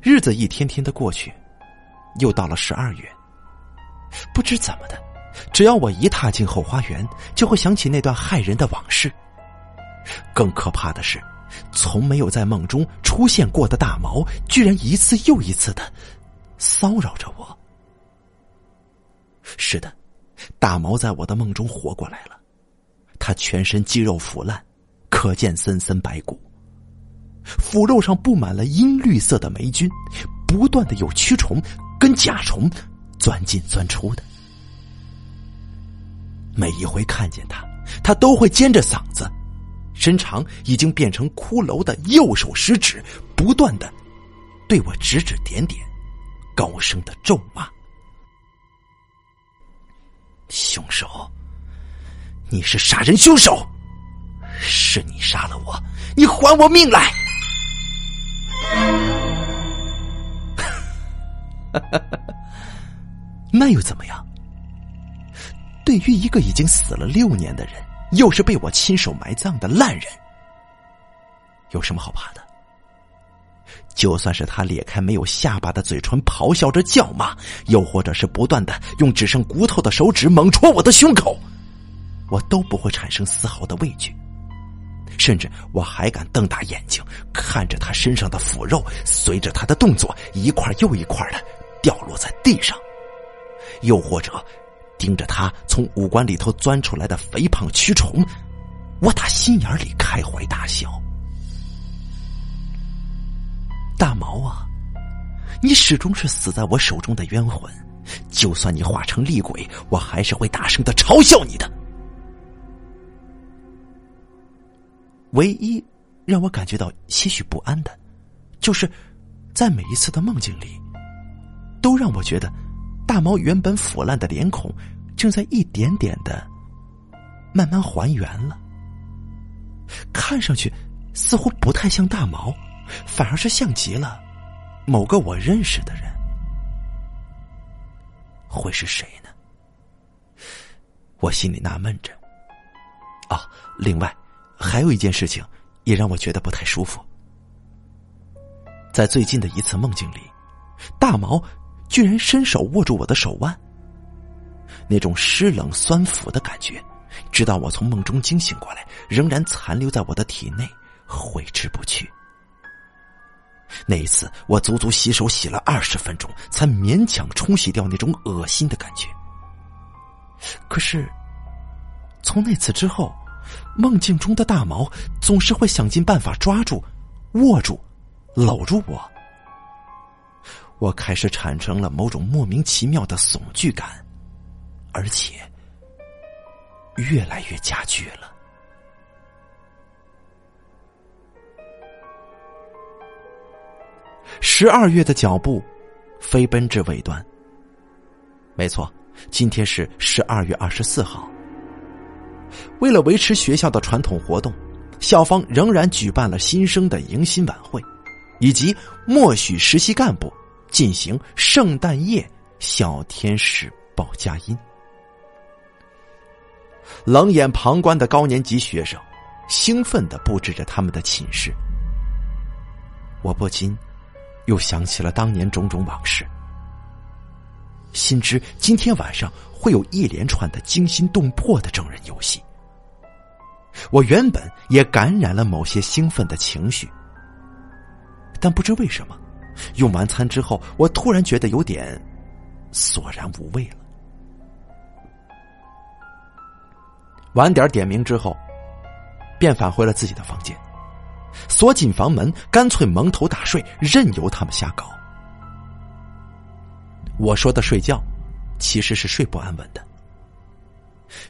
日子一天天的过去，又到了十二月，不知怎么的。只要我一踏进后花园，就会想起那段骇人的往事。更可怕的是，从没有在梦中出现过的大毛，居然一次又一次的骚扰着我。是的，大毛在我的梦中活过来了，他全身肌肉腐烂，可见森森白骨，腐肉上布满了阴绿色的霉菌，不断的有蛆虫跟甲虫钻进钻出的。每一回看见他，他都会尖着嗓子，身长已经变成骷髅的右手食指，不断的对我指指点点，高声的咒骂：“凶手，你是杀人凶手，是你杀了我，你还我命来！” 那又怎么样？对于一个已经死了六年的人，又是被我亲手埋葬的烂人，有什么好怕的？就算是他裂开没有下巴的嘴唇，咆哮着叫骂，又或者是不断的用只剩骨头的手指猛戳我的胸口，我都不会产生丝毫的畏惧，甚至我还敢瞪大眼睛看着他身上的腐肉随着他的动作一块又一块的掉落在地上，又或者。盯着他从五官里头钻出来的肥胖蛆虫，我打心眼里开怀大笑。大毛啊，你始终是死在我手中的冤魂，就算你化成厉鬼，我还是会大声的嘲笑你的。唯一让我感觉到些许不安的，就是在每一次的梦境里，都让我觉得大毛原本腐烂的脸孔正在一点点的慢慢还原了，看上去似乎不太像大毛，反而是像极了某个我认识的人，会是谁呢？我心里纳闷着。啊，另外。还有一件事情，也让我觉得不太舒服。在最近的一次梦境里，大毛居然伸手握住我的手腕，那种湿冷酸腐的感觉，直到我从梦中惊醒过来，仍然残留在我的体内，挥之不去。那一次，我足足洗手洗了二十分钟，才勉强冲洗掉那种恶心的感觉。可是，从那次之后。梦境中的大毛总是会想尽办法抓住、握住、搂住我，我开始产生了某种莫名其妙的悚惧感，而且越来越加剧了。十二月的脚步飞奔至尾端。没错，今天是十二月二十四号。为了维持学校的传统活动，校方仍然举办了新生的迎新晚会，以及默许实习干部进行圣诞夜小天使报佳音。冷眼旁观的高年级学生兴奋的布置着他们的寝室，我不禁又想起了当年种种往事，心知今天晚上会有一连串的惊心动魄的整人游戏。我原本也感染了某些兴奋的情绪，但不知为什么，用完餐之后，我突然觉得有点索然无味了。晚点点名之后，便返回了自己的房间，锁紧房门，干脆蒙头大睡，任由他们瞎搞。我说的睡觉，其实是睡不安稳的。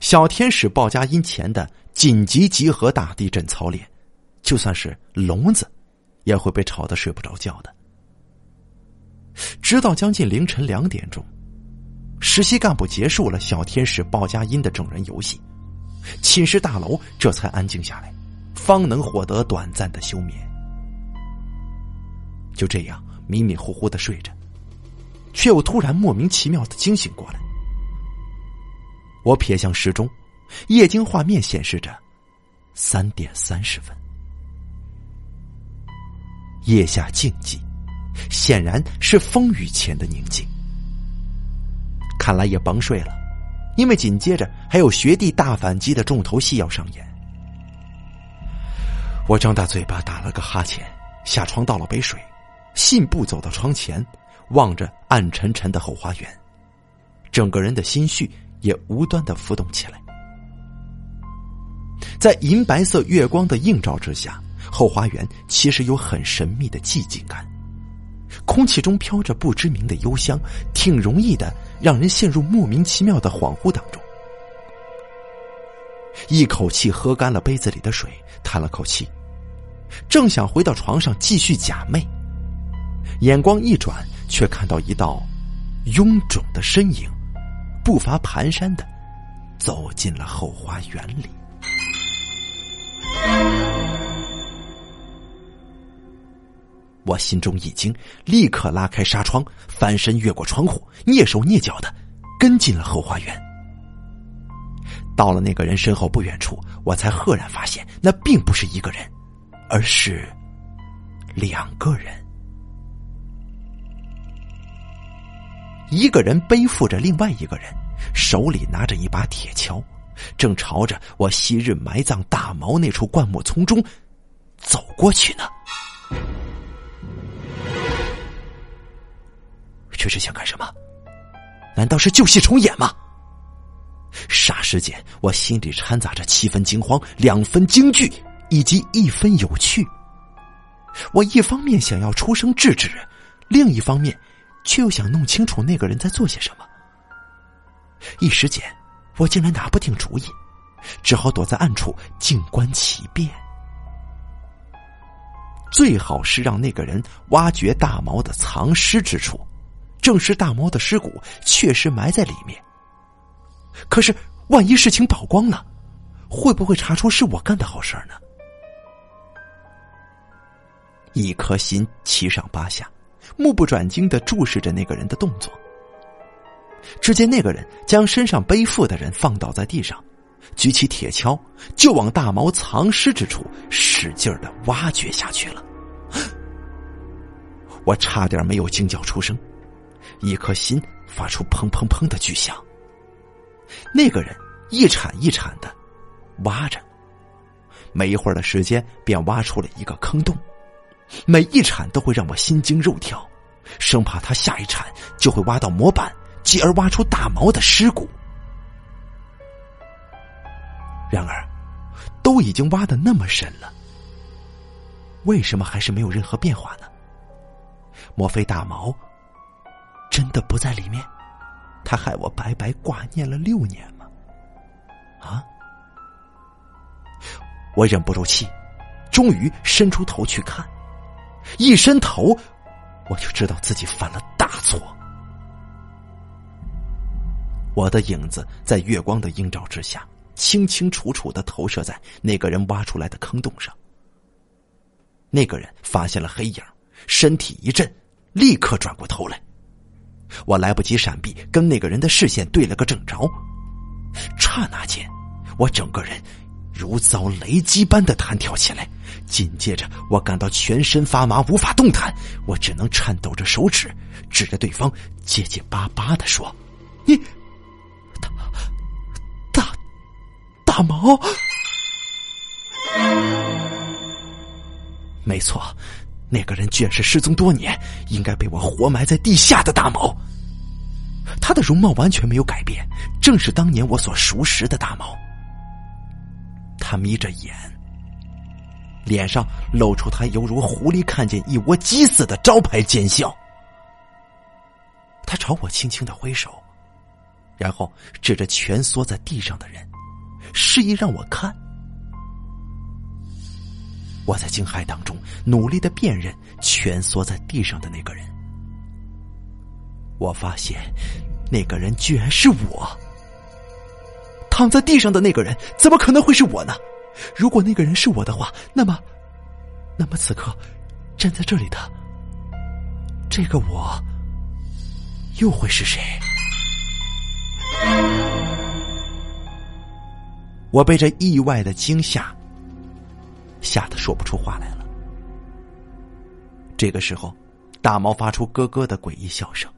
小天使报佳音前的。紧急集合大地震操练，就算是聋子，也会被吵得睡不着觉的。直到将近凌晨两点钟，实习干部结束了小天使报佳音的整人游戏，寝室大楼这才安静下来，方能获得短暂的休眠。就这样迷迷糊糊的睡着，却又突然莫名其妙的惊醒过来。我瞥向时钟。液晶画面显示着三点三十分。夜下静寂，显然是风雨前的宁静。看来也甭睡了，因为紧接着还有学弟大反击的重头戏要上演。我张大嘴巴打了个哈欠，下床倒了杯水，信步走到窗前，望着暗沉沉的后花园，整个人的心绪也无端的浮动起来。在银白色月光的映照之下，后花园其实有很神秘的寂静感，空气中飘着不知名的幽香，挺容易的让人陷入莫名其妙的恍惚当中。一口气喝干了杯子里的水，叹了口气，正想回到床上继续假寐，眼光一转，却看到一道臃肿的身影，步伐蹒跚的走进了后花园里。我心中一惊，立刻拉开纱窗，翻身越过窗户，蹑手蹑脚的跟进了后花园。到了那个人身后不远处，我才赫然发现，那并不是一个人，而是两个人。一个人背负着另外一个人，手里拿着一把铁锹。正朝着我昔日埋葬大毛那处灌木丛中走过去呢，这是想干什么？难道是旧戏重演吗？霎时间，我心里掺杂着七分惊慌、两分惊惧以及一分有趣。我一方面想要出声制止，另一方面，却又想弄清楚那个人在做些什么。一时间，我竟然拿不定主意，只好躲在暗处静观其变。最好是让那个人挖掘大毛的藏尸之处，证实大毛的尸骨确实埋在里面。可是，万一事情曝光了，会不会查出是我干的好事呢？一颗心七上八下，目不转睛的注视着那个人的动作。只见那个人将身上背负的人放倒在地上，举起铁锹就往大毛藏尸之处使劲的挖掘下去了。我差点没有惊叫出声，一颗心发出砰砰砰的巨响。那个人一铲一铲的挖着，没一会儿的时间便挖出了一个坑洞，每一铲都会让我心惊肉跳，生怕他下一铲就会挖到模板。继而挖出大毛的尸骨。然而，都已经挖的那么深了，为什么还是没有任何变化呢？莫非大毛真的不在里面？他害我白白挂念了六年吗？啊！我忍不住气，终于伸出头去看。一伸头，我就知道自己犯了大错。我的影子在月光的映照之下，清清楚楚的投射在那个人挖出来的坑洞上。那个人发现了黑影，身体一震，立刻转过头来。我来不及闪避，跟那个人的视线对了个正着。刹那间，我整个人如遭雷击般的弹跳起来，紧接着我感到全身发麻，无法动弹。我只能颤抖着手指，指着对方，结结巴巴的说：“你。”大大，大毛，没错，那个人居然是失踪多年，应该被我活埋在地下的大毛。他的容貌完全没有改变，正是当年我所熟识的大毛。他眯着眼，脸上露出他犹如狐狸看见一窝鸡似的招牌奸笑。他朝我轻轻的挥手，然后指着蜷缩在地上的人。示意让我看，我在惊骇当中努力的辨认蜷缩在地上的那个人。我发现，那个人居然是我。躺在地上的那个人怎么可能会是我呢？如果那个人是我的话，那么，那么此刻站在这里的这个我，又会是谁？我被这意外的惊吓吓得说不出话来了。这个时候，大毛发出咯咯的诡异笑声，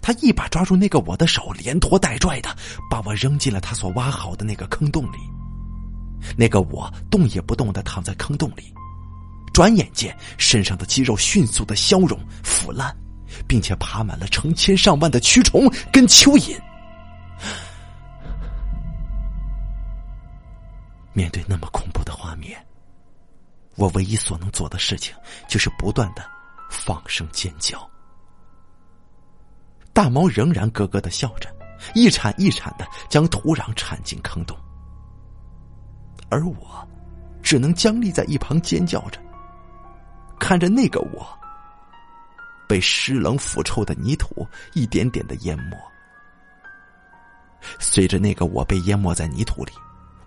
他一把抓住那个我的手，连拖带拽的把我扔进了他所挖好的那个坑洞里。那个我动也不动的躺在坑洞里，转眼间身上的肌肉迅速的消融腐烂，并且爬满了成千上万的蛆虫跟蚯蚓。面对那么恐怖的画面，我唯一所能做的事情就是不断的放声尖叫。大毛仍然咯咯的笑着，一铲一铲的将土壤铲进坑洞，而我只能僵立在一旁尖叫着，看着那个我被湿冷腐臭的泥土一点点的淹没。随着那个我被淹没在泥土里。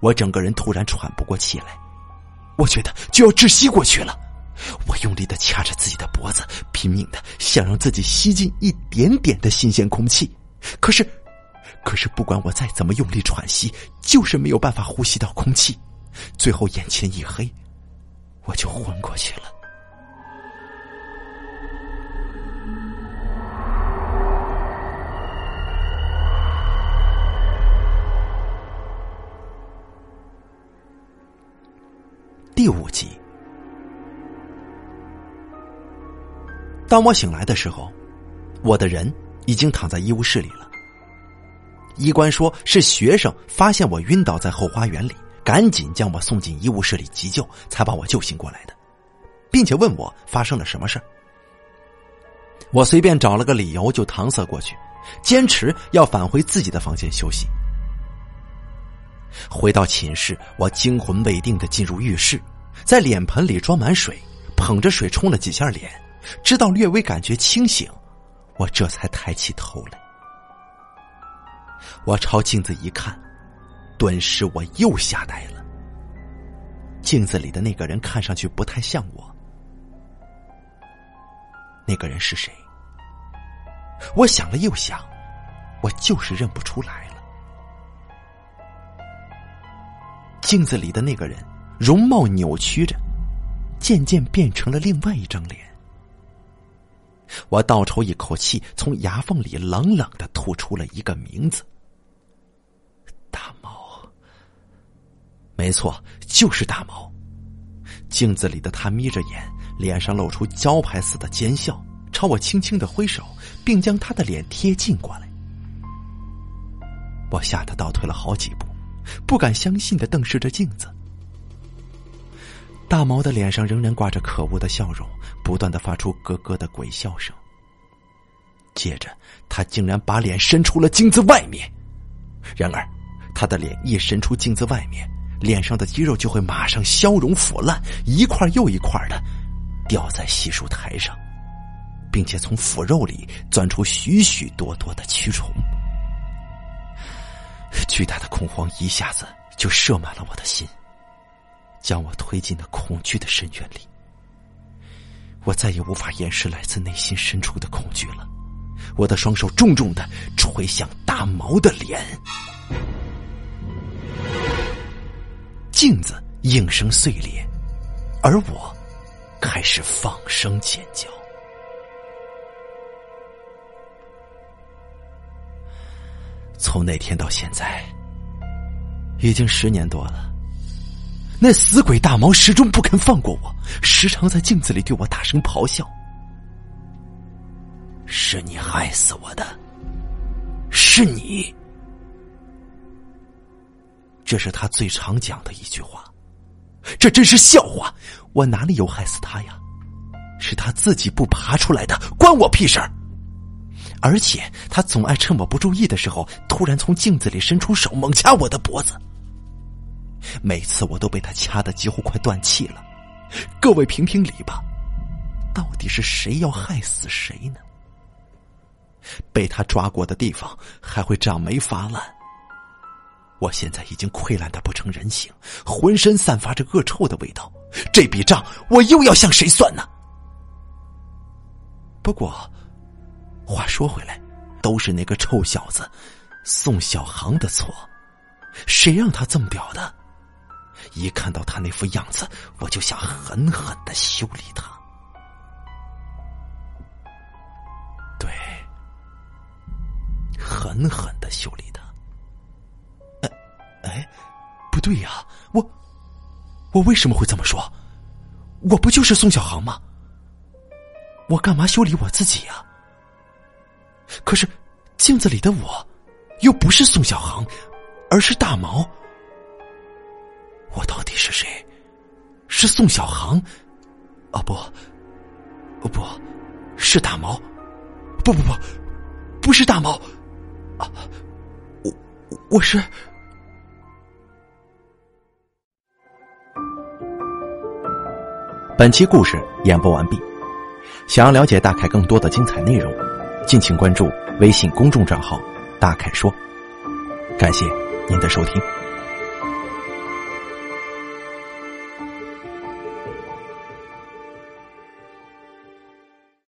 我整个人突然喘不过气来，我觉得就要窒息过去了。我用力的掐着自己的脖子，拼命的想让自己吸进一点点的新鲜空气。可是，可是不管我再怎么用力喘息，就是没有办法呼吸到空气。最后眼前一黑，我就昏过去了。第五集，当我醒来的时候，我的人已经躺在医务室里了。医官说是学生发现我晕倒在后花园里，赶紧将我送进医务室里急救，才把我救醒过来的，并且问我发生了什么事我随便找了个理由就搪塞过去，坚持要返回自己的房间休息。回到寝室，我惊魂未定的进入浴室，在脸盆里装满水，捧着水冲了几下脸，直到略微感觉清醒，我这才抬起头来。我朝镜子一看，顿时我又吓呆了。镜子里的那个人看上去不太像我。那个人是谁？我想了又想，我就是认不出来镜子里的那个人容貌扭曲着，渐渐变成了另外一张脸。我倒抽一口气，从牙缝里冷冷的吐出了一个名字：大毛。没错，就是大毛。镜子里的他眯着眼，脸上露出招牌似的奸笑，朝我轻轻的挥手，并将他的脸贴近过来。我吓得倒退了好几步。不敢相信的瞪视着镜子，大毛的脸上仍然挂着可恶的笑容，不断的发出咯咯的鬼笑声。接着，他竟然把脸伸出了镜子外面。然而，他的脸一伸出镜子外面，脸上的肌肉就会马上消融腐烂，一块又一块的掉在洗漱台上，并且从腐肉里钻出许许多多的蛆虫。巨大的恐慌一下子就射满了我的心，将我推进了恐惧的深渊里。我再也无法掩饰来自内心深处的恐惧了。我的双手重重的捶向大毛的脸，镜子应声碎裂，而我开始放声尖叫。从那天到现在，已经十年多了。那死鬼大毛始终不肯放过我，时常在镜子里对我大声咆哮：“是你害死我的，是你！”这是他最常讲的一句话。这真是笑话！我哪里有害死他呀？是他自己不爬出来的，关我屁事儿！而且他总爱趁我不注意的时候，突然从镜子里伸出手，猛掐我的脖子。每次我都被他掐的几乎快断气了。各位评评理吧，到底是谁要害死谁呢？被他抓过的地方还会长霉发烂。我现在已经溃烂的不成人形，浑身散发着恶臭的味道。这笔账我又要向谁算呢？不过。话说回来，都是那个臭小子宋小航的错。谁让他这么屌的？一看到他那副样子，我就想狠狠的修理他。对，狠狠的修理他。哎，哎，不对呀，我我为什么会这么说？我不就是宋小航吗？我干嘛修理我自己呀？可是，镜子里的我，又不是宋小航，而是大毛。我到底是谁？是宋小航？啊不，哦不，是大毛。不不不，不是大毛。啊，我我是。本期故事演播完毕。想要了解大凯更多的精彩内容。敬请关注微信公众账号“大凯说”，感谢您的收听。